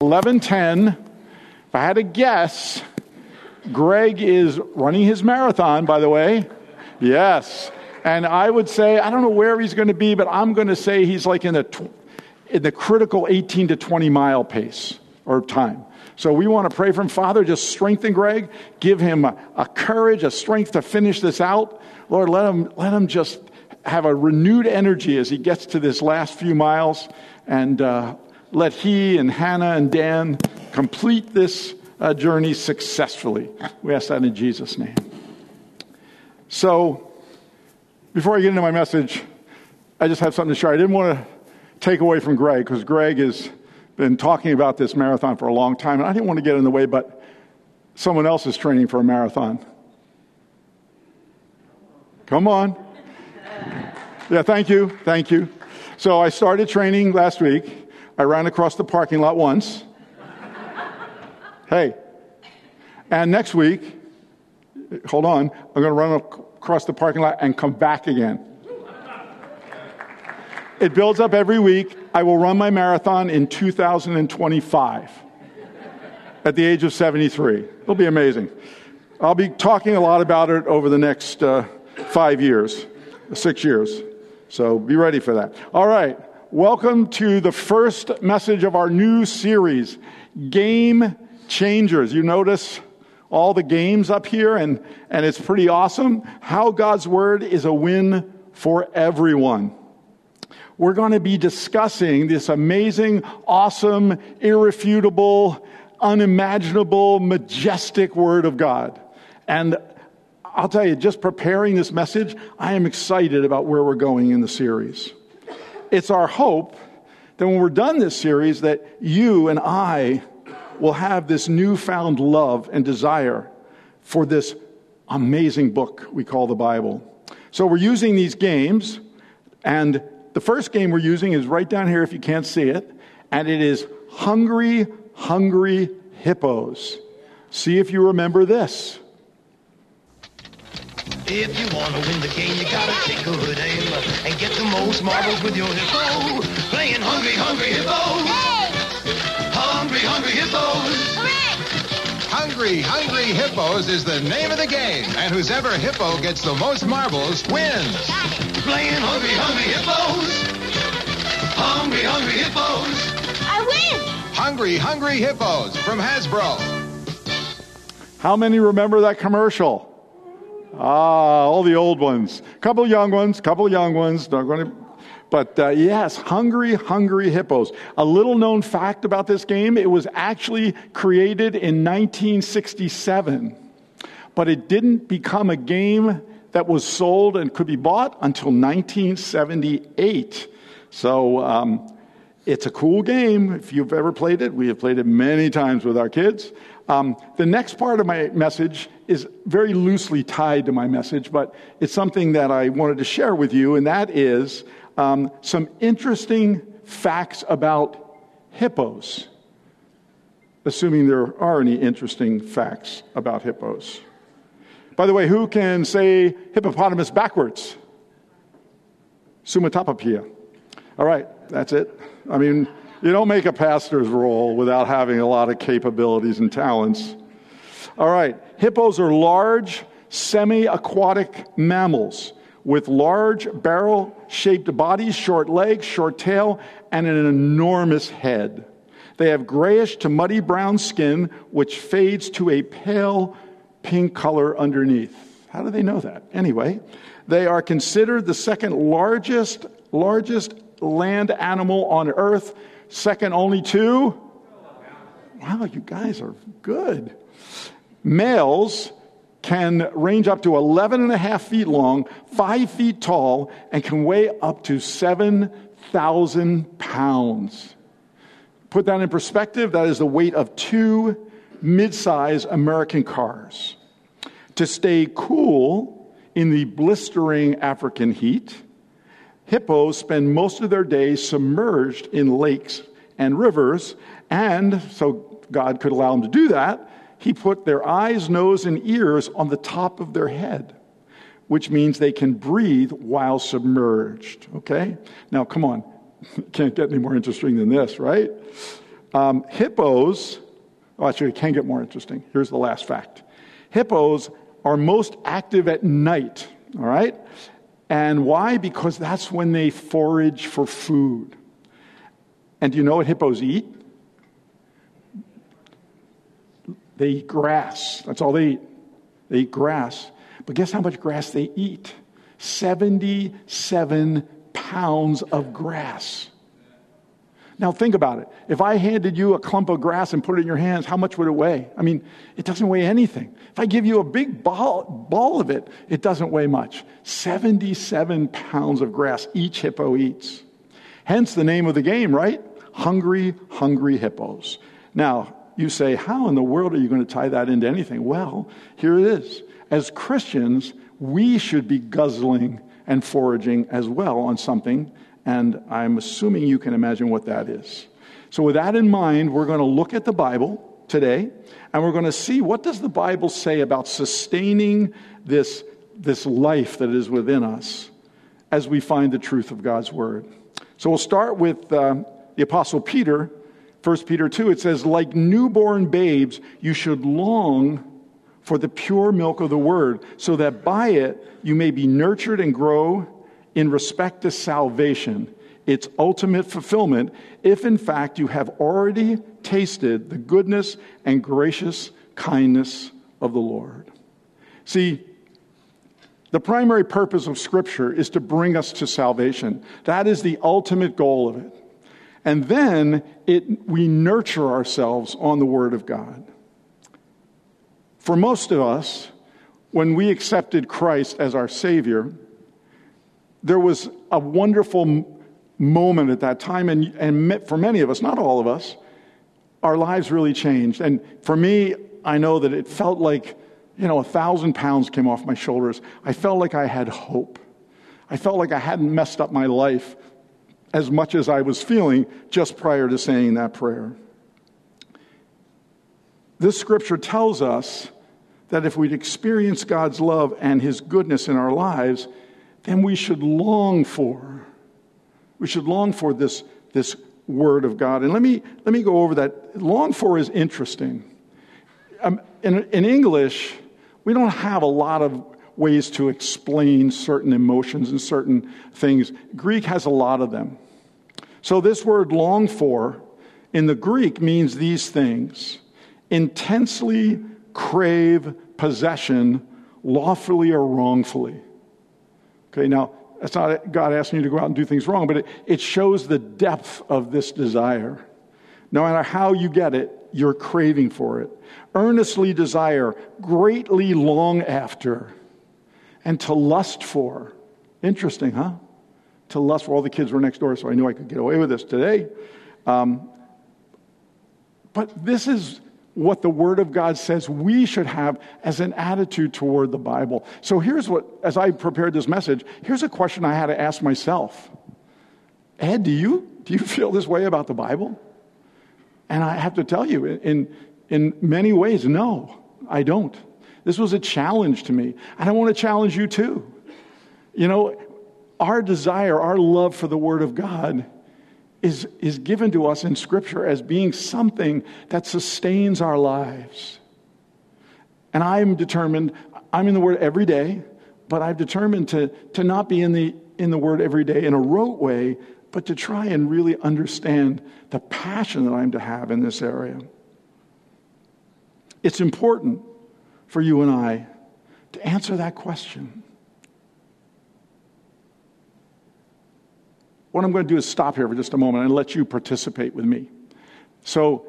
11:10. If I had to guess, Greg is running his marathon, by the way. Yes. And I would say, I don't know where he's going to be, but I'm going to say he's like in the, in the critical 18 to 20 mile pace or time. So we want to pray for him. Father, just strengthen Greg. Give him a, a courage, a strength to finish this out. Lord, let him, let him just have a renewed energy as he gets to this last few miles. And uh, let he and Hannah and Dan complete this uh, journey successfully. We ask that in Jesus' name. So, before I get into my message, I just have something to share. I didn't want to take away from Greg because Greg has been talking about this marathon for a long time, and I didn't want to get in the way, but someone else is training for a marathon. Come on. Yeah, thank you. Thank you. So I started training last week. I ran across the parking lot once. hey. And next week, hold on, I'm going to run across the parking lot and come back again. It builds up every week. I will run my marathon in 2025 at the age of 73. It'll be amazing. I'll be talking a lot about it over the next uh, five years, six years. So be ready for that. All right. Welcome to the first message of our new series, Game Changers. You notice all the games up here, and, and it's pretty awesome. How God's Word is a win for everyone. We're going to be discussing this amazing, awesome, irrefutable, unimaginable, majestic Word of God. And I'll tell you, just preparing this message, I am excited about where we're going in the series it's our hope that when we're done this series that you and I will have this newfound love and desire for this amazing book we call the Bible. So we're using these games and the first game we're using is right down here if you can't see it and it is Hungry Hungry Hippos. See if you remember this. If you want to win the game, you gotta take a good aim and get the most marbles with your hippo. Playing Hungry Hungry Hippos. Hungry Hungry Hippos. Hungry Hungry Hippos is the name of the game, and whoever hippo gets the most marbles wins. Playing Hungry Hungry Hippos. Hungry Hungry Hippos. I win! Hungry Hungry Hippos from Hasbro. How many remember that commercial? Ah, all the old ones. Couple young ones, couple young ones. Not going to, but uh, yes, hungry, hungry hippos. A little known fact about this game: it was actually created in 1967, but it didn't become a game that was sold and could be bought until 1978. So. Um, it's a cool game. If you've ever played it, we have played it many times with our kids. Um, the next part of my message is very loosely tied to my message, but it's something that I wanted to share with you, and that is um, some interesting facts about hippos, assuming there are any interesting facts about hippos. By the way, who can say hippopotamus backwards? Sumatopapia. All right, that's it. I mean, you don't make a pastor's role without having a lot of capabilities and talents. All right, hippos are large, semi aquatic mammals with large barrel shaped bodies, short legs, short tail, and an enormous head. They have grayish to muddy brown skin, which fades to a pale pink color underneath. How do they know that? Anyway, they are considered the second largest, largest land animal on earth second only to. Wow, you guys are good. Males can range up to 11 and a half feet long, five feet tall, and can weigh up to 7,000 pounds. Put that in perspective, that is the weight of two mid size American cars. To stay cool in the blistering African heat, Hippos spend most of their days submerged in lakes and rivers, and so God could allow them to do that. He put their eyes, nose, and ears on the top of their head, which means they can breathe while submerged. Okay? Now, come on. Can't get any more interesting than this, right? Um, hippos, oh, actually, it can get more interesting. Here's the last fact hippos are most active at night, all right? And why? Because that's when they forage for food. And do you know what hippos eat? They eat grass. That's all they eat. They eat grass. But guess how much grass they eat? 77 pounds of grass. Now think about it. If I handed you a clump of grass and put it in your hands, how much would it weigh? I mean, it doesn't weigh anything. If I give you a big ball, ball of it, it doesn't weigh much. 77 pounds of grass each hippo eats. Hence the name of the game, right? Hungry, hungry hippos. Now, you say, how in the world are you going to tie that into anything? Well, here it is. As Christians, we should be guzzling and foraging as well on something and I'm assuming you can imagine what that is. So with that in mind, we're going to look at the Bible today and we're going to see what does the Bible say about sustaining this, this life that is within us as we find the truth of God's word. So we'll start with uh, the apostle Peter, 1 Peter 2. It says, like newborn babes, you should long for the pure milk of the word, so that by it you may be nurtured and grow in respect to salvation, its ultimate fulfillment, if in fact you have already tasted the goodness and gracious kindness of the Lord. See, the primary purpose of Scripture is to bring us to salvation. That is the ultimate goal of it. And then it, we nurture ourselves on the Word of God. For most of us, when we accepted Christ as our Savior, there was a wonderful moment at that time, and, and for many of us, not all of us, our lives really changed. And for me, I know that it felt like, you know, a thousand pounds came off my shoulders. I felt like I had hope. I felt like I hadn't messed up my life as much as I was feeling just prior to saying that prayer. This scripture tells us that if we'd experience God's love and His goodness in our lives, then we should long for. We should long for this, this word of God. And let me, let me go over that. Long for is interesting. Um, in, in English, we don't have a lot of ways to explain certain emotions and certain things. Greek has a lot of them. So, this word long for in the Greek means these things intensely crave possession, lawfully or wrongfully. Okay, now, that's not God asking you to go out and do things wrong, but it, it shows the depth of this desire. No matter how you get it, you're craving for it. Earnestly desire, greatly long after, and to lust for. Interesting, huh? To lust for. All the kids were next door, so I knew I could get away with this today. Um, but this is what the Word of God says we should have as an attitude toward the Bible. So here's what, as I prepared this message, here's a question I had to ask myself Ed, do you, do you feel this way about the Bible? And I have to tell you, in, in many ways, no, I don't. This was a challenge to me. And I want to challenge you too. You know, our desire, our love for the Word of God is, is given to us in Scripture as being something that sustains our lives. And I'm determined, I'm in the Word every day, but I've determined to, to not be in the, in the Word every day in a rote way, but to try and really understand the passion that I'm to have in this area. It's important for you and I to answer that question. What I'm going to do is stop here for just a moment and let you participate with me. So,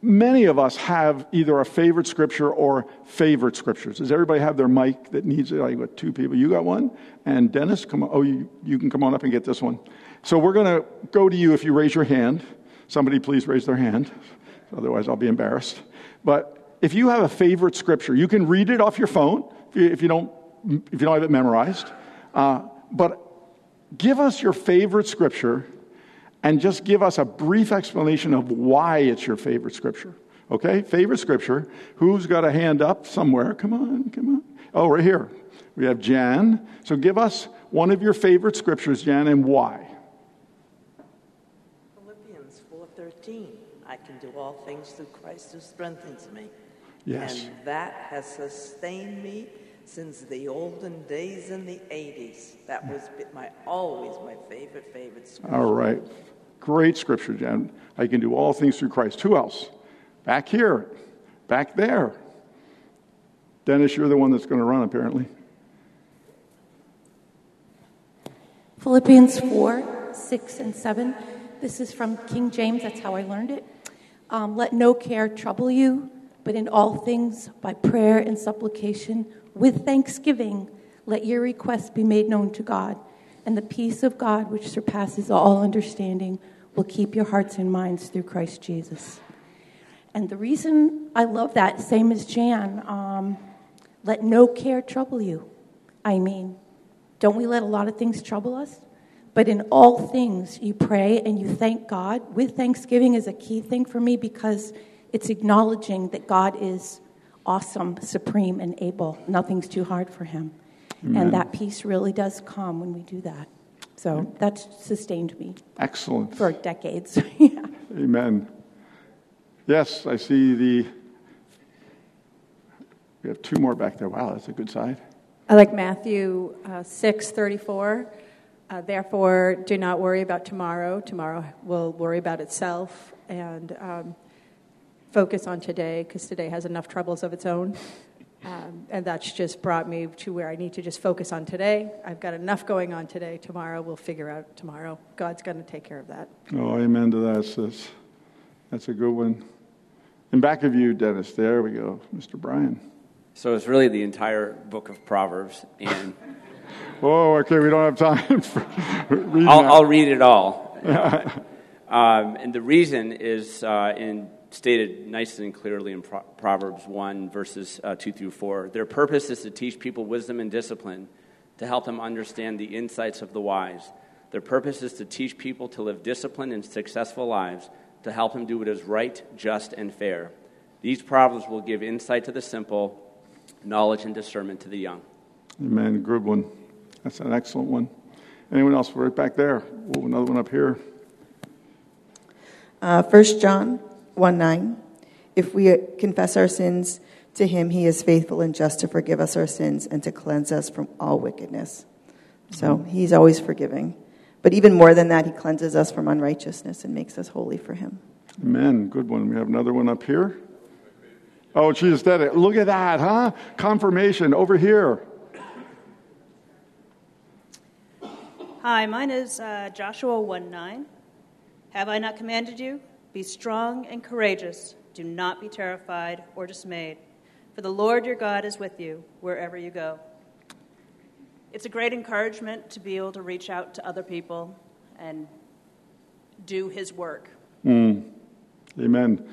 many of us have either a favorite scripture or favorite scriptures. Does everybody have their mic that needs it? I got two people. You got one? And Dennis, come on. Oh, you, you can come on up and get this one. So, we're going to go to you if you raise your hand. Somebody please raise their hand. Otherwise, I'll be embarrassed. But if you have a favorite scripture, you can read it off your phone if you, if you don't, if you don't have it memorized. Uh, but give us your favorite scripture and just give us a brief explanation of why it's your favorite scripture. Okay? Favorite scripture. Who's got a hand up somewhere? Come on, come on. Oh, right here. We have Jan. So give us one of your favorite scriptures, Jan, and why. Philippians 4:13. I can do all things through Christ who strengthens me. Yes. And that has sustained me since the olden days in the 80s. That was my always my favorite, favorite scripture. All right. Great scripture, Jen. I can do all things through Christ. Who else? Back here. Back there. Dennis, you're the one that's going to run, apparently. Philippians 4, 6, and 7. This is from King James. That's how I learned it. Um, Let no care trouble you, but in all things, by prayer and supplication, with thanksgiving, let your requests be made known to God. And the peace of God, which surpasses all understanding, will keep your hearts and minds through Christ Jesus. And the reason I love that, same as Jan, um, let no care trouble you. I mean, don't we let a lot of things trouble us? But in all things, you pray and you thank God. With thanksgiving is a key thing for me because it's acknowledging that God is awesome, supreme, and able. Nothing's too hard for him. And that peace really does come when we do that. So that's sustained me Excellent. for decades. yeah. Amen. Yes, I see the. We have two more back there. Wow, that's a good side. I like Matthew uh, 6 34. Uh, Therefore, do not worry about tomorrow. Tomorrow will worry about itself. And um, focus on today because today has enough troubles of its own. Um, and that's just brought me to where I need to just focus on today. I've got enough going on today. Tomorrow, we'll figure out tomorrow. God's going to take care of that. Oh, amen to that, sis. That's a good one. In back of you, Dennis. There we go, Mr. Brian. So it's really the entire book of Proverbs, and Oh, okay. We don't have time for reading I'll, that. I'll read it all. um, and the reason is uh, in, stated nicely and clearly in Pro- Proverbs 1, verses uh, 2 through 4. Their purpose is to teach people wisdom and discipline, to help them understand the insights of the wise. Their purpose is to teach people to live disciplined and successful lives, to help them do what is right, just, and fair. These proverbs will give insight to the simple, knowledge and discernment to the young. Amen. Good one. That's an excellent one. Anyone else? Right back there. Oh, another one up here. Uh, 1 John 1 9. If we confess our sins to him, he is faithful and just to forgive us our sins and to cleanse us from all wickedness. So he's always forgiving. But even more than that, he cleanses us from unrighteousness and makes us holy for him. Amen. Good one. We have another one up here. Oh, Jesus did it. Look at that, huh? Confirmation over here. Hi, mine is uh, Joshua 1 9. Have I not commanded you? Be strong and courageous. Do not be terrified or dismayed, for the Lord your God is with you wherever you go. It's a great encouragement to be able to reach out to other people and do his work. Amen.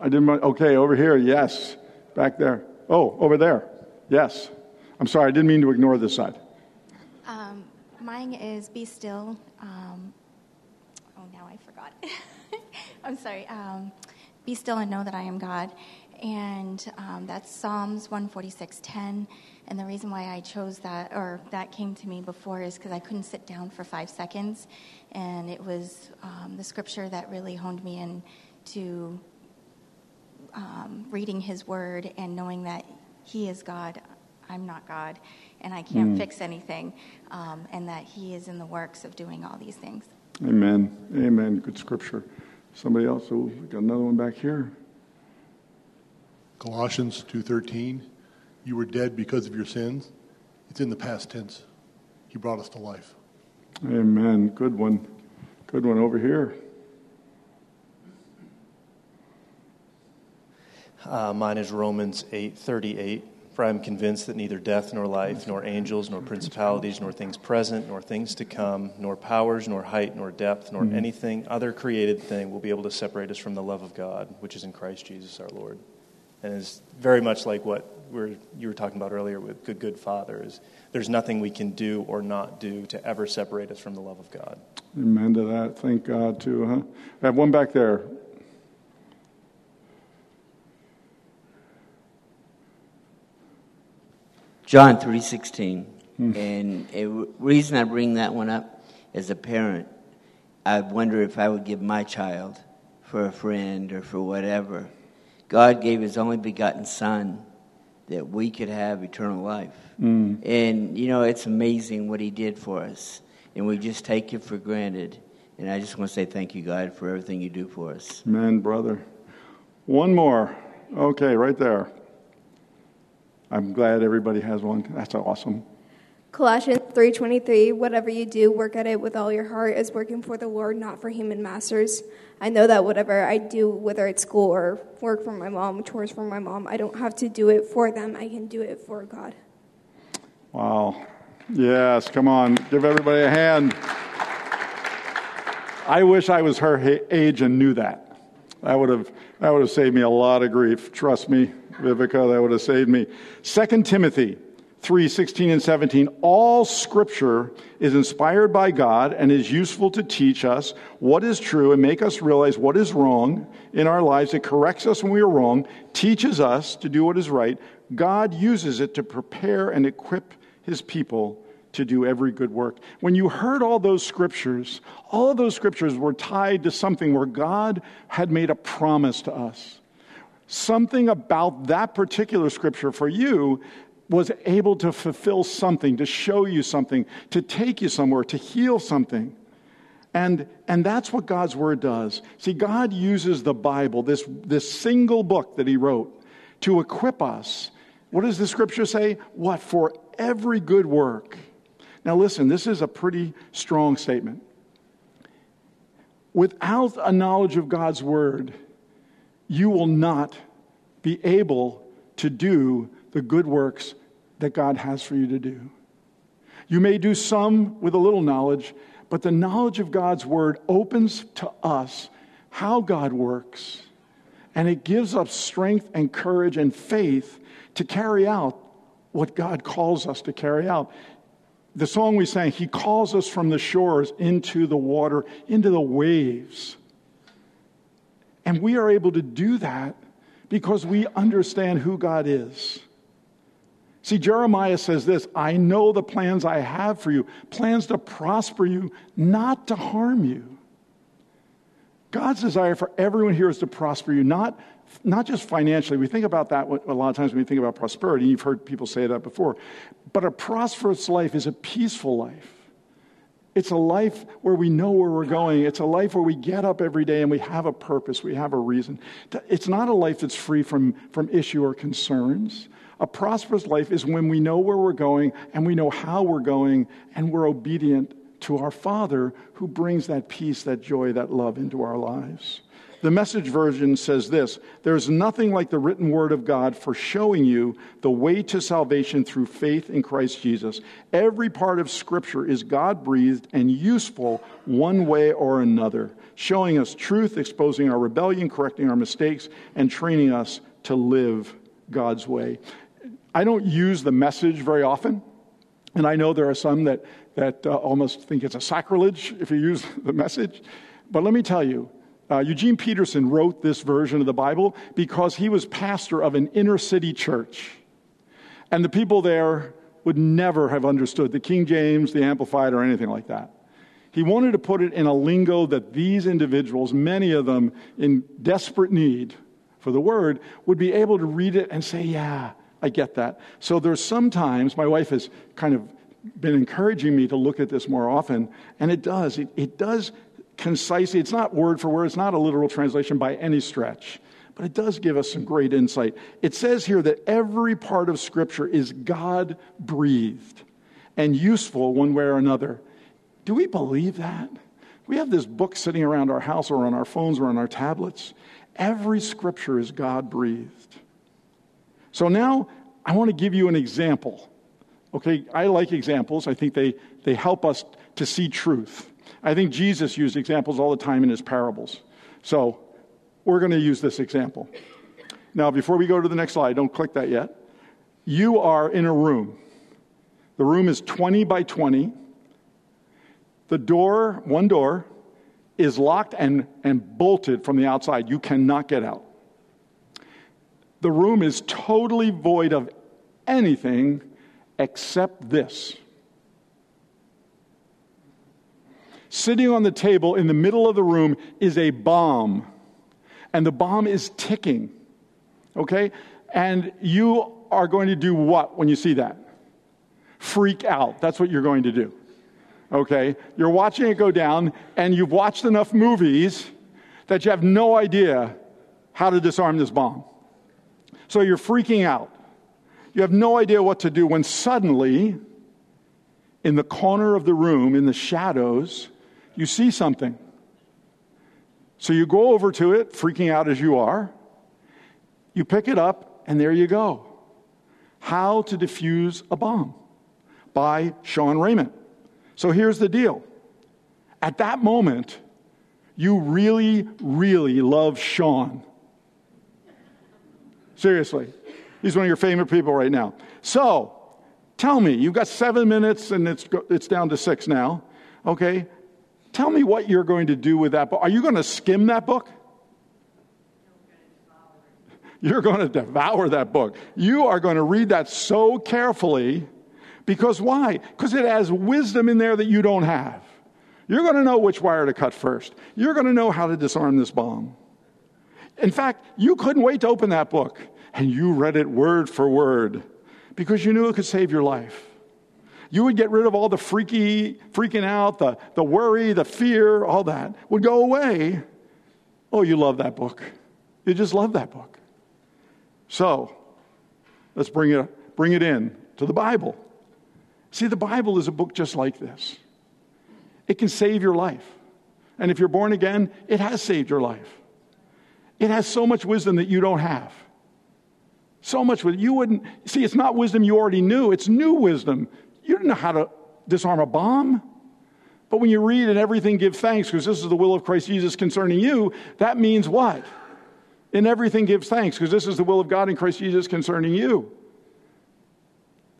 I didn't. want- Okay, over here. Yes. Back there. Oh, over there. Yes. I'm sorry. I didn't mean to ignore this side. Um, mine is Be Still. Um, oh, now I forgot. I'm sorry. Um, Be still and know that I am God. And um, that's Psalms 146:10. And the reason why I chose that, or that came to me before, is because I couldn't sit down for five seconds. And it was um, the scripture that really honed me in to um, reading His Word and knowing that He is God, I'm not God, and I can't fix anything, um, and that He is in the works of doing all these things. Amen. Amen. Good scripture. Somebody else? Oh, we got another one back here. Colossians 2:13, you were dead because of your sins. It's in the past tense. He brought us to life. Amen. Good one. Good one over here. Uh, mine is Romans 8:38. For I am convinced that neither death nor life, nor angels, nor principalities, nor things present, nor things to come, nor powers, nor height, nor depth, nor mm-hmm. anything other created thing will be able to separate us from the love of God, which is in Christ Jesus our Lord. And it's very much like what we're, you were talking about earlier with Good Good Father. Is there's nothing we can do or not do to ever separate us from the love of God. Amen to that. Thank God, too, huh? I have one back there. John 3:16. And a reason I bring that one up as a parent, I wonder if I would give my child for a friend or for whatever. God gave his only begotten Son that we could have eternal life. Mm. And, you know, it's amazing what he did for us. And we just take it for granted. And I just want to say thank you, God, for everything you do for us. Amen, brother. One more. Okay, right there. I'm glad everybody has one. That's awesome. Colossians 3:23 Whatever you do work at it with all your heart as working for the Lord not for human masters. I know that whatever I do whether it's school or work for my mom, chores for my mom, I don't have to do it for them. I can do it for God. Wow. Yes, come on. Give everybody a hand. I wish I was her age and knew that. I would have that would have saved me a lot of grief. Trust me, Vivica, that would have saved me. 2 Timothy 3 16 and 17. All scripture is inspired by God and is useful to teach us what is true and make us realize what is wrong in our lives. It corrects us when we are wrong, teaches us to do what is right. God uses it to prepare and equip his people to do every good work. When you heard all those scriptures, all of those scriptures were tied to something where God had made a promise to us. Something about that particular scripture for you was able to fulfill something, to show you something, to take you somewhere, to heal something. And, and that's what God's Word does. See, God uses the Bible, this, this single book that He wrote, to equip us. What does the Scripture say? What? For every good work. Now, listen, this is a pretty strong statement. Without a knowledge of God's Word, you will not be able to do the good works that God has for you to do. You may do some with a little knowledge, but the knowledge of God's Word opens to us how God works, and it gives us strength and courage and faith to carry out what God calls us to carry out. The song we sang, He calls us from the shores into the water, into the waves. And we are able to do that because we understand who God is. See, Jeremiah says this I know the plans I have for you, plans to prosper you, not to harm you. God's desire for everyone here is to prosper you, not, not just financially. We think about that a lot of times when we think about prosperity. You've heard people say that before. But a prosperous life is a peaceful life. It's a life where we know where we're going. It's a life where we get up every day and we have a purpose, we have a reason. It's not a life that's free from, from issue or concerns. A prosperous life is when we know where we're going and we know how we're going and we're obedient to our Father who brings that peace, that joy, that love into our lives. The message version says this There's nothing like the written word of God for showing you the way to salvation through faith in Christ Jesus. Every part of Scripture is God breathed and useful one way or another, showing us truth, exposing our rebellion, correcting our mistakes, and training us to live God's way. I don't use the message very often, and I know there are some that, that uh, almost think it's a sacrilege if you use the message. But let me tell you, uh, Eugene Peterson wrote this version of the Bible because he was pastor of an inner city church. And the people there would never have understood the King James, the Amplified, or anything like that. He wanted to put it in a lingo that these individuals, many of them in desperate need for the word, would be able to read it and say, Yeah, I get that. So there's sometimes, my wife has kind of been encouraging me to look at this more often, and it does. It, it does concisely, it's not word for word, it's not a literal translation by any stretch, but it does give us some great insight. It says here that every part of Scripture is God breathed and useful one way or another. Do we believe that? We have this book sitting around our house or on our phones or on our tablets. Every Scripture is God breathed. So now I want to give you an example. Okay, I like examples. I think they, they help us to see truth. I think Jesus used examples all the time in his parables. So we're going to use this example. Now, before we go to the next slide, don't click that yet. You are in a room. The room is 20 by 20. The door, one door, is locked and, and bolted from the outside. You cannot get out. The room is totally void of anything except this. Sitting on the table in the middle of the room is a bomb. and the bomb is ticking. Okay? And you are going to do what when you see that? Freak out. That's what you're going to do. Okay? You're watching it go down, and you've watched enough movies that you have no idea how to disarm this bomb. So you're freaking out. You have no idea what to do when suddenly, in the corner of the room, in the shadows, you see something. So you go over to it, freaking out as you are. You pick it up, and there you go. How to Defuse a Bomb by Sean Raymond. So here's the deal. At that moment, you really, really love Sean. Seriously. He's one of your favorite people right now. So, tell me, you've got seven minutes and it's, it's down to six now. Okay? Tell me what you're going to do with that book. Are you going to skim that book? You're going to devour that book. You are going to read that so carefully because why? Because it has wisdom in there that you don't have. You're going to know which wire to cut first. You're going to know how to disarm this bomb. In fact, you couldn't wait to open that book and you read it word for word because you knew it could save your life. You would get rid of all the freaky, freaking out, the, the worry, the fear, all that would go away. Oh, you love that book. You just love that book. So, let's bring it, bring it in to the Bible. See, the Bible is a book just like this. It can save your life. And if you're born again, it has saved your life. It has so much wisdom that you don't have. So much wisdom. You wouldn't, see, it's not wisdom you already knew, it's new wisdom. You didn't know how to disarm a bomb. But when you read and everything give thanks, because this is the will of Christ Jesus concerning you, that means what? In everything give thanks, because this is the will of God in Christ Jesus concerning you.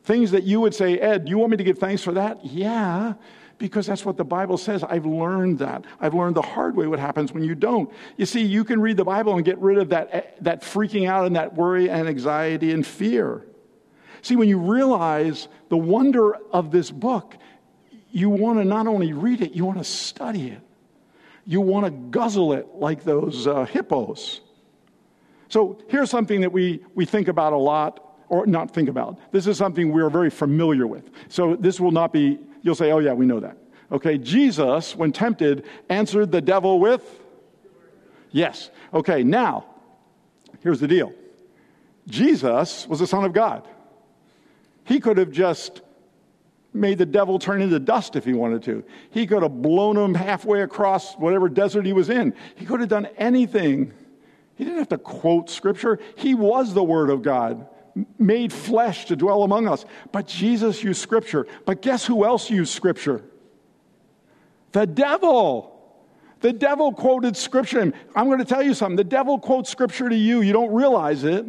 Things that you would say, Ed, you want me to give thanks for that? Yeah, because that's what the Bible says. I've learned that. I've learned the hard way what happens when you don't. You see, you can read the Bible and get rid of that, eh, that freaking out and that worry and anxiety and fear. See, when you realize the wonder of this book, you want to not only read it, you want to study it. You want to guzzle it like those uh, hippos. So here's something that we, we think about a lot, or not think about. This is something we're very familiar with. So this will not be, you'll say, oh, yeah, we know that. Okay, Jesus, when tempted, answered the devil with? Yes. Okay, now, here's the deal Jesus was the Son of God. He could have just made the devil turn into dust if he wanted to. He could have blown him halfway across whatever desert he was in. He could have done anything. He didn't have to quote scripture. He was the Word of God, made flesh to dwell among us. But Jesus used scripture. But guess who else used scripture? The devil. The devil quoted scripture. I'm going to tell you something. The devil quotes scripture to you. You don't realize it.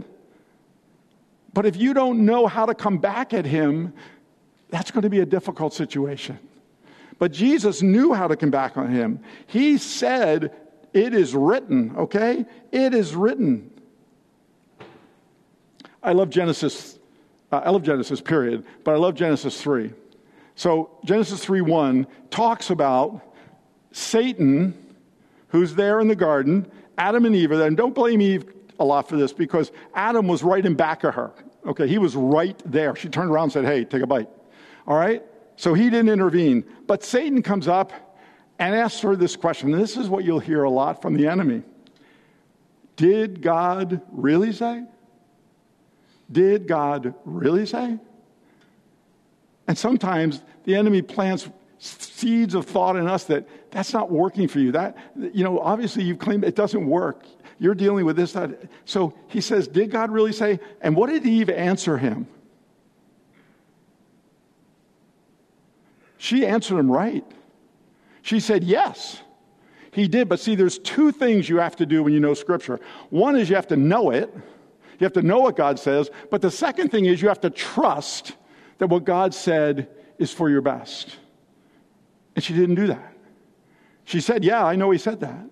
But if you don't know how to come back at him, that's going to be a difficult situation. But Jesus knew how to come back on him. He said, It is written, okay? It is written. I love Genesis. Uh, I love Genesis, period, but I love Genesis 3. So, Genesis 3 1 talks about Satan, who's there in the garden, Adam and Eve are there. And don't blame Eve a lot for this because Adam was right in back of her. Okay, he was right there. She turned around and said, Hey, take a bite. All right? So he didn't intervene. But Satan comes up and asks her this question. This is what you'll hear a lot from the enemy Did God really say? Did God really say? And sometimes the enemy plants seeds of thought in us that that's not working for you. That, you know, obviously you've claimed it doesn't work. You're dealing with this. So he says, Did God really say? And what did Eve answer him? She answered him right. She said, Yes, he did. But see, there's two things you have to do when you know Scripture. One is you have to know it, you have to know what God says. But the second thing is you have to trust that what God said is for your best. And she didn't do that. She said, Yeah, I know he said that.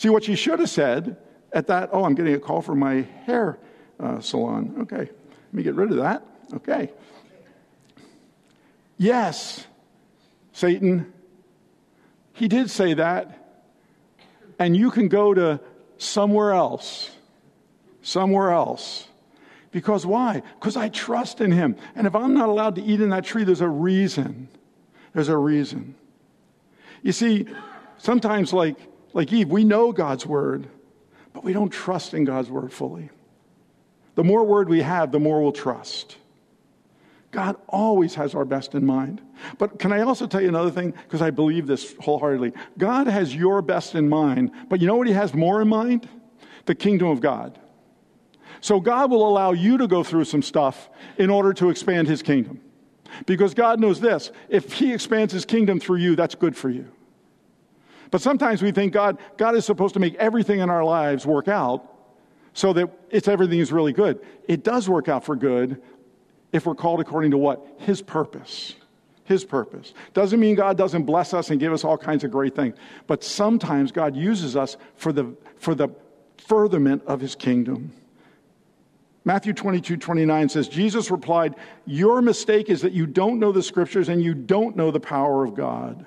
See, what she should have said at that, oh, I'm getting a call from my hair uh, salon. Okay, let me get rid of that. Okay. Yes, Satan, he did say that. And you can go to somewhere else. Somewhere else. Because why? Because I trust in him. And if I'm not allowed to eat in that tree, there's a reason. There's a reason. You see, sometimes, like, like Eve, we know God's word, but we don't trust in God's word fully. The more word we have, the more we'll trust. God always has our best in mind. But can I also tell you another thing? Because I believe this wholeheartedly. God has your best in mind, but you know what He has more in mind? The kingdom of God. So God will allow you to go through some stuff in order to expand His kingdom. Because God knows this if He expands His kingdom through you, that's good for you. But sometimes we think God, God is supposed to make everything in our lives work out so that it's everything is really good. It does work out for good if we're called according to what? His purpose. His purpose. Doesn't mean God doesn't bless us and give us all kinds of great things, but sometimes God uses us for the, for the furtherment of his kingdom. Matthew 22, 29 says, Jesus replied, Your mistake is that you don't know the scriptures and you don't know the power of God.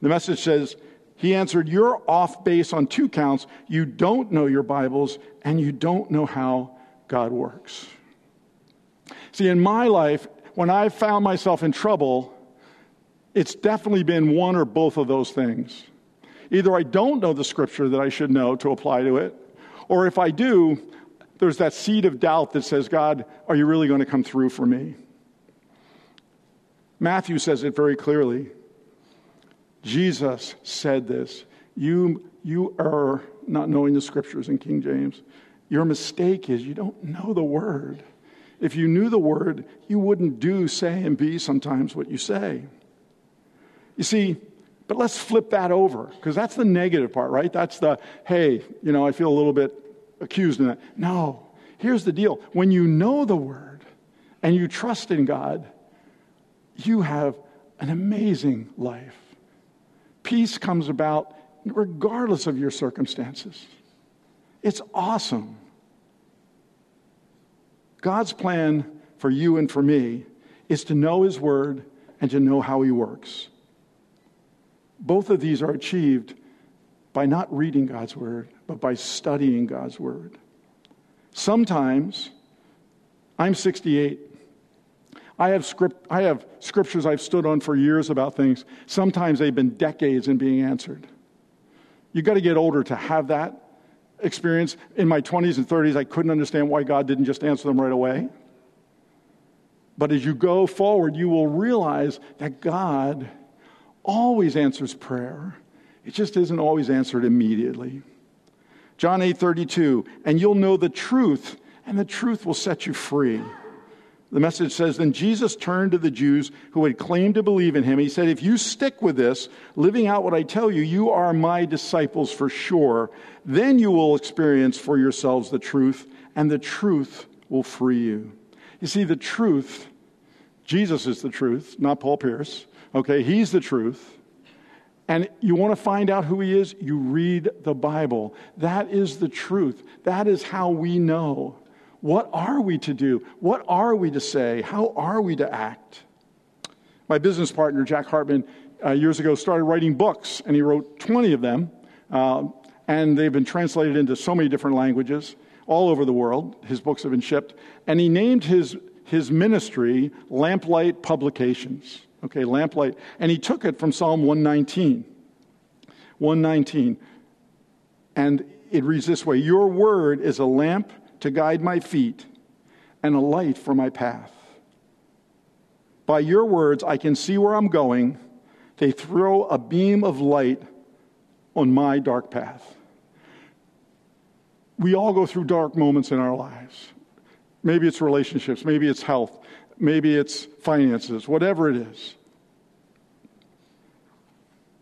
The message says, He answered, You're off base on two counts. You don't know your Bibles and you don't know how God works. See, in my life, when I've found myself in trouble, it's definitely been one or both of those things. Either I don't know the scripture that I should know to apply to it, or if I do, there's that seed of doubt that says, God, are you really going to come through for me? Matthew says it very clearly. Jesus said this You, you err not knowing the scriptures in King James. Your mistake is you don't know the word. If you knew the word, you wouldn't do, say, and be sometimes what you say. You see, but let's flip that over, because that's the negative part, right? That's the, hey, you know, I feel a little bit accused in that. No. Here's the deal when you know the word and you trust in God, you have an amazing life. Peace comes about regardless of your circumstances. It's awesome. God's plan for you and for me is to know His Word and to know how He works. Both of these are achieved by not reading God's Word, but by studying God's Word. Sometimes, I'm 68. I have, script, I have scriptures I've stood on for years about things. Sometimes they've been decades in being answered. You've got to get older to have that experience. In my 20s and 30s, I couldn't understand why God didn't just answer them right away. But as you go forward, you will realize that God always answers prayer. It just isn't always answered immediately. John 8 32, and you'll know the truth, and the truth will set you free. The message says Then Jesus turned to the Jews who had claimed to believe in him. He said, If you stick with this, living out what I tell you, you are my disciples for sure. Then you will experience for yourselves the truth, and the truth will free you. You see, the truth, Jesus is the truth, not Paul Pierce. Okay, he's the truth. And you want to find out who he is? You read the Bible. That is the truth. That is how we know. What are we to do? What are we to say? How are we to act? My business partner, Jack Hartman, uh, years ago started writing books, and he wrote 20 of them. Uh, and they've been translated into so many different languages all over the world. His books have been shipped. And he named his, his ministry Lamplight Publications. Okay, Lamplight. And he took it from Psalm 119. 119. And it reads this way Your word is a lamp to guide my feet and a light for my path. By your words, I can see where I'm going. They throw a beam of light on my dark path. We all go through dark moments in our lives. Maybe it's relationships, maybe it's health, maybe it's finances, whatever it is.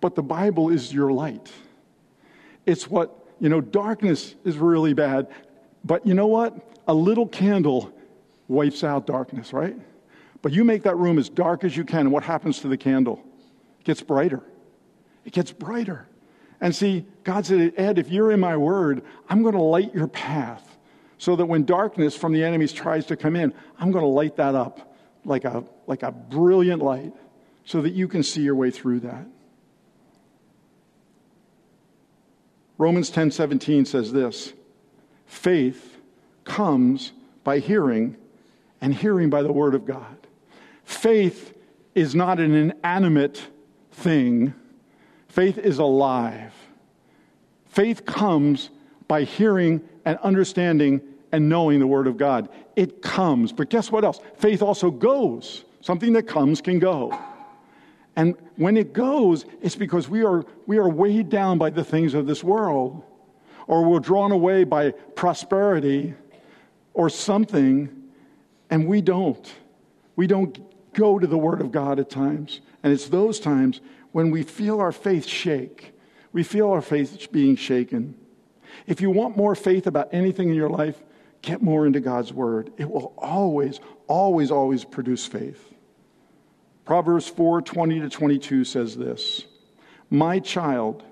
But the Bible is your light. It's what, you know, darkness is really bad. But you know what? A little candle wipes out darkness, right? But you make that room as dark as you can, and what happens to the candle? It gets brighter. It gets brighter. And see, God said, Ed, if you're in my word, I'm going to light your path so that when darkness from the enemies tries to come in, I'm going to light that up like a, like a brilliant light so that you can see your way through that. Romans 10:17 says this, faith comes by hearing and hearing by the word of God. Faith is not an inanimate thing. Faith is alive. Faith comes by hearing and understanding and knowing the Word of God. It comes. But guess what else? Faith also goes. Something that comes can go. And when it goes, it's because we are, we are weighed down by the things of this world, or we're drawn away by prosperity or something, and we don't. We don't go to the Word of God at times. And it's those times when we feel our faith shake. We feel our faith being shaken. If you want more faith about anything in your life, get more into God's Word. It will always, always, always produce faith. Proverbs 4 20 to 22 says this My child,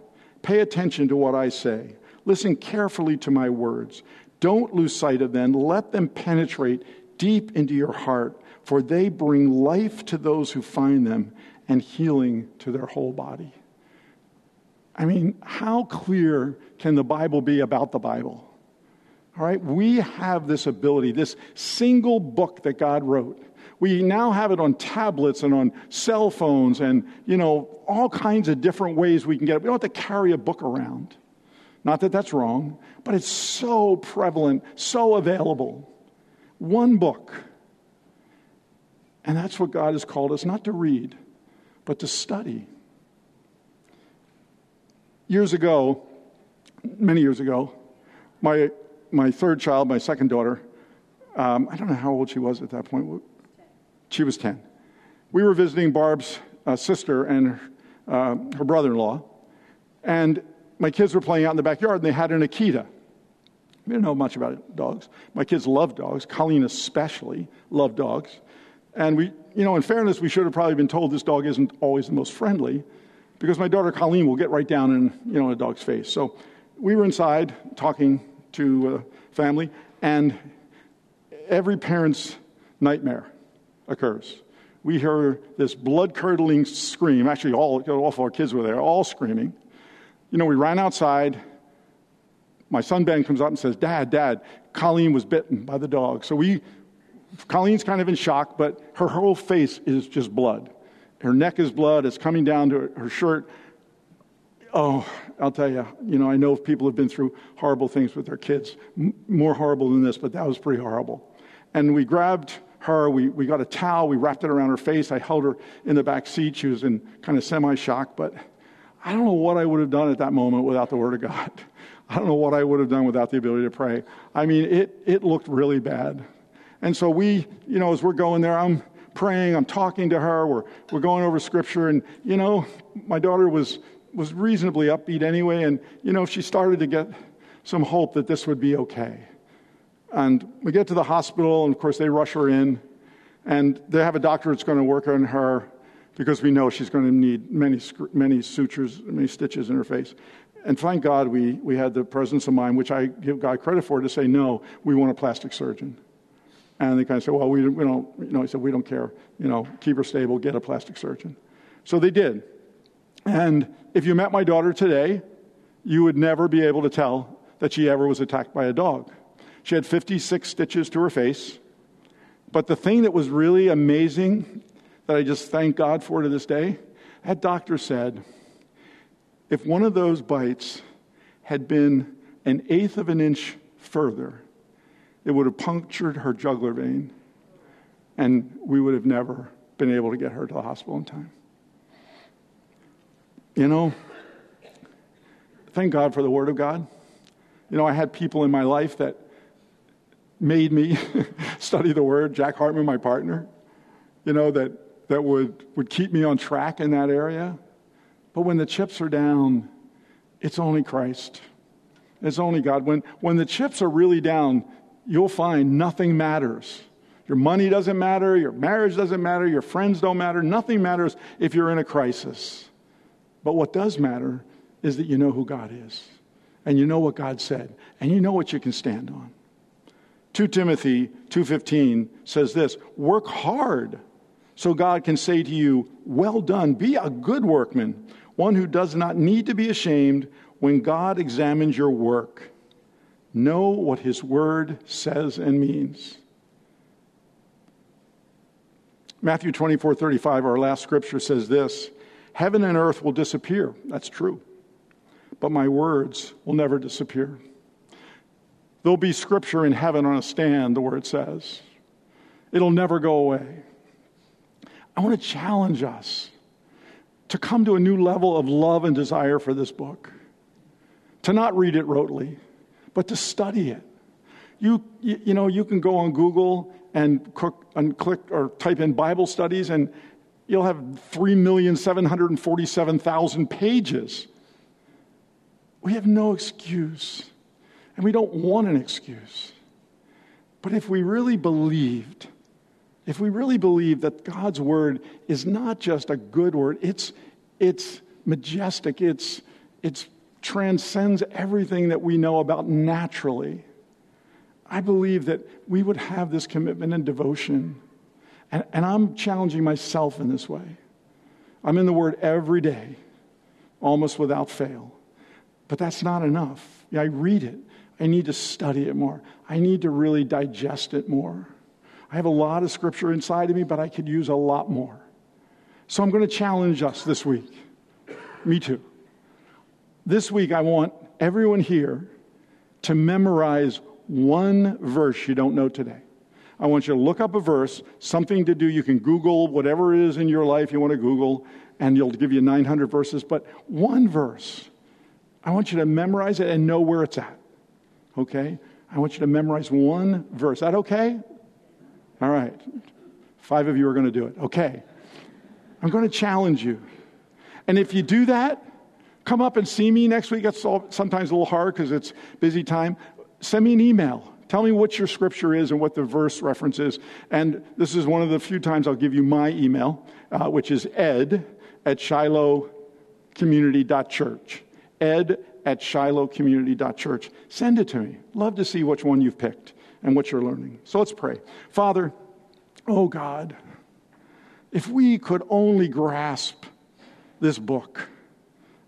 pay attention to what I say. Listen carefully to my words. Don't lose sight of them. Let them penetrate deep into your heart, for they bring life to those who find them and healing to their whole body. I mean, how clear can the Bible be about the Bible? All right, we have this ability, this single book that God wrote. We now have it on tablets and on cell phones and, you know, all kinds of different ways we can get it. We don't have to carry a book around. Not that that's wrong, but it's so prevalent, so available. One book. And that's what God has called us not to read, but to study. Years ago, many years ago, my, my third child, my second daughter, um, I don't know how old she was at that point. She was 10. We were visiting Barb's uh, sister and uh, her brother in law, and my kids were playing out in the backyard, and they had an Akita. We didn't know much about dogs. My kids love dogs. Colleen especially loved dogs. And we, you know, in fairness, we should have probably been told this dog isn't always the most friendly because my daughter Colleen will get right down in, you know, a dog's face. So we were inside talking to uh, family, and every parent's nightmare occurs. We hear this blood curdling scream. Actually, all, all of our kids were there, all screaming. You know, we ran outside. My son Ben comes up and says, Dad, Dad, Colleen was bitten by the dog. So we, Colleen's kind of in shock, but her whole face is just blood. Her neck is blood. It's coming down to her shirt. Oh, I'll tell you, you know, I know people have been through horrible things with their kids, M- more horrible than this, but that was pretty horrible. And we grabbed her, we, we got a towel, we wrapped it around her face. I held her in the back seat. She was in kind of semi shock, but I don't know what I would have done at that moment without the Word of God. I don't know what I would have done without the ability to pray. I mean, it, it looked really bad. And so we, you know, as we're going there, I'm praying, I'm talking to her, we're, we're going over scripture, and, you know, my daughter was, was reasonably upbeat anyway, and, you know, she started to get some hope that this would be okay. And we get to the hospital, and of course, they rush her in, and they have a doctor that's going to work on her because we know she's going to need many, many sutures, many stitches in her face. And thank God we, we had the presence of mind, which I give God credit for, to say, no, we want a plastic surgeon. And they kind of said, well, we, we don't, you know, he said, we don't care. You know, keep her stable, get a plastic surgeon. So they did. And if you met my daughter today, you would never be able to tell that she ever was attacked by a dog. She had 56 stitches to her face. But the thing that was really amazing that I just thank God for to this day, that doctor said, if one of those bites had been an eighth of an inch further, it would have punctured her jugular vein, and we would have never been able to get her to the hospital in time. You know, thank God for the Word of God. You know, I had people in my life that made me study the Word. Jack Hartman, my partner, you know, that that would, would keep me on track in that area. But when the chips are down, it's only Christ. It's only God. When, when the chips are really down, you'll find nothing matters. Your money doesn't matter, your marriage doesn't matter, your friends don't matter. Nothing matters if you're in a crisis. But what does matter is that you know who God is, and you know what God said, and you know what you can stand on. 2 Timothy 2:15 says this, work hard so God can say to you, Well done, be a good workman, one who does not need to be ashamed, when God examines your work, know what his word says and means. Matthew 24 35, our last scripture says this Heaven and earth will disappear. That's true. But my words will never disappear. There'll be scripture in heaven on a stand, the word says. It'll never go away. I want to challenge us to come to a new level of love and desire for this book, to not read it rotely, but to study it. You, you, know, you can go on Google and, cook, and click or type in Bible studies, and you'll have 3,747,000 pages. We have no excuse, and we don't want an excuse. But if we really believed, if we really believe that God's word is not just a good word, it's, it's majestic, it's, it's transcends everything that we know about naturally. I believe that we would have this commitment and devotion. And, and I'm challenging myself in this way. I'm in the Word every day, almost without fail. But that's not enough. I read it. I need to study it more. I need to really digest it more. I have a lot of scripture inside of me, but I could use a lot more. So I'm going to challenge us this week. Me too. This week, I want everyone here to memorize one verse you don't know today. I want you to look up a verse, something to do. You can Google whatever it is in your life you want to Google, and you'll give you 900 verses, but one verse. I want you to memorize it and know where it's at. Okay? I want you to memorize one verse. Is that okay? All right. Five of you are going to do it. Okay. I'm going to challenge you. And if you do that, come up and see me next week. That's sometimes a little hard because it's busy time. Send me an email. Tell me what your scripture is and what the verse reference is. And this is one of the few times I'll give you my email, uh, which is ed at shilohcommunity.church. Ed at shilohcommunity.church. Send it to me. Love to see which one you've picked and what you're learning. So let's pray. Father, oh God, if we could only grasp this book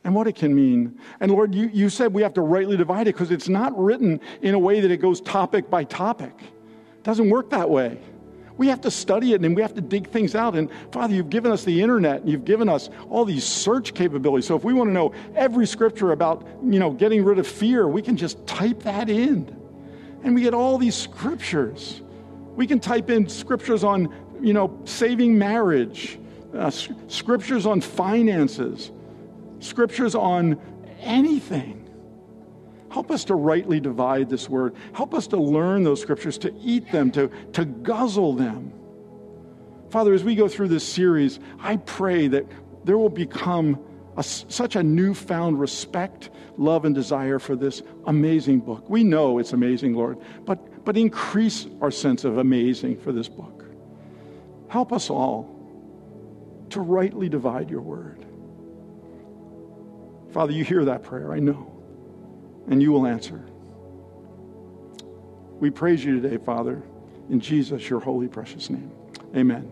and what it can mean. And Lord, you, you said we have to rightly divide it because it's not written in a way that it goes topic by topic. It doesn't work that way. We have to study it and we have to dig things out. And Father, you've given us the internet and you've given us all these search capabilities. So if we want to know every scripture about, you know, getting rid of fear, we can just type that in. And we get all these scriptures. We can type in scriptures on, you know, saving marriage, uh, scriptures on finances, scriptures on anything. Help us to rightly divide this word. Help us to learn those scriptures, to eat them, to, to guzzle them. Father, as we go through this series, I pray that there will become a, such a newfound respect, love, and desire for this amazing book. We know it's amazing, Lord, but, but increase our sense of amazing for this book. Help us all to rightly divide your word. Father, you hear that prayer, I know, and you will answer. We praise you today, Father, in Jesus, your holy, precious name. Amen.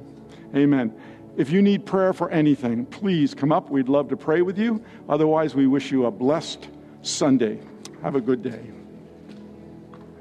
Amen. If you need prayer for anything, please come up. We'd love to pray with you. Otherwise, we wish you a blessed Sunday. Have a good day.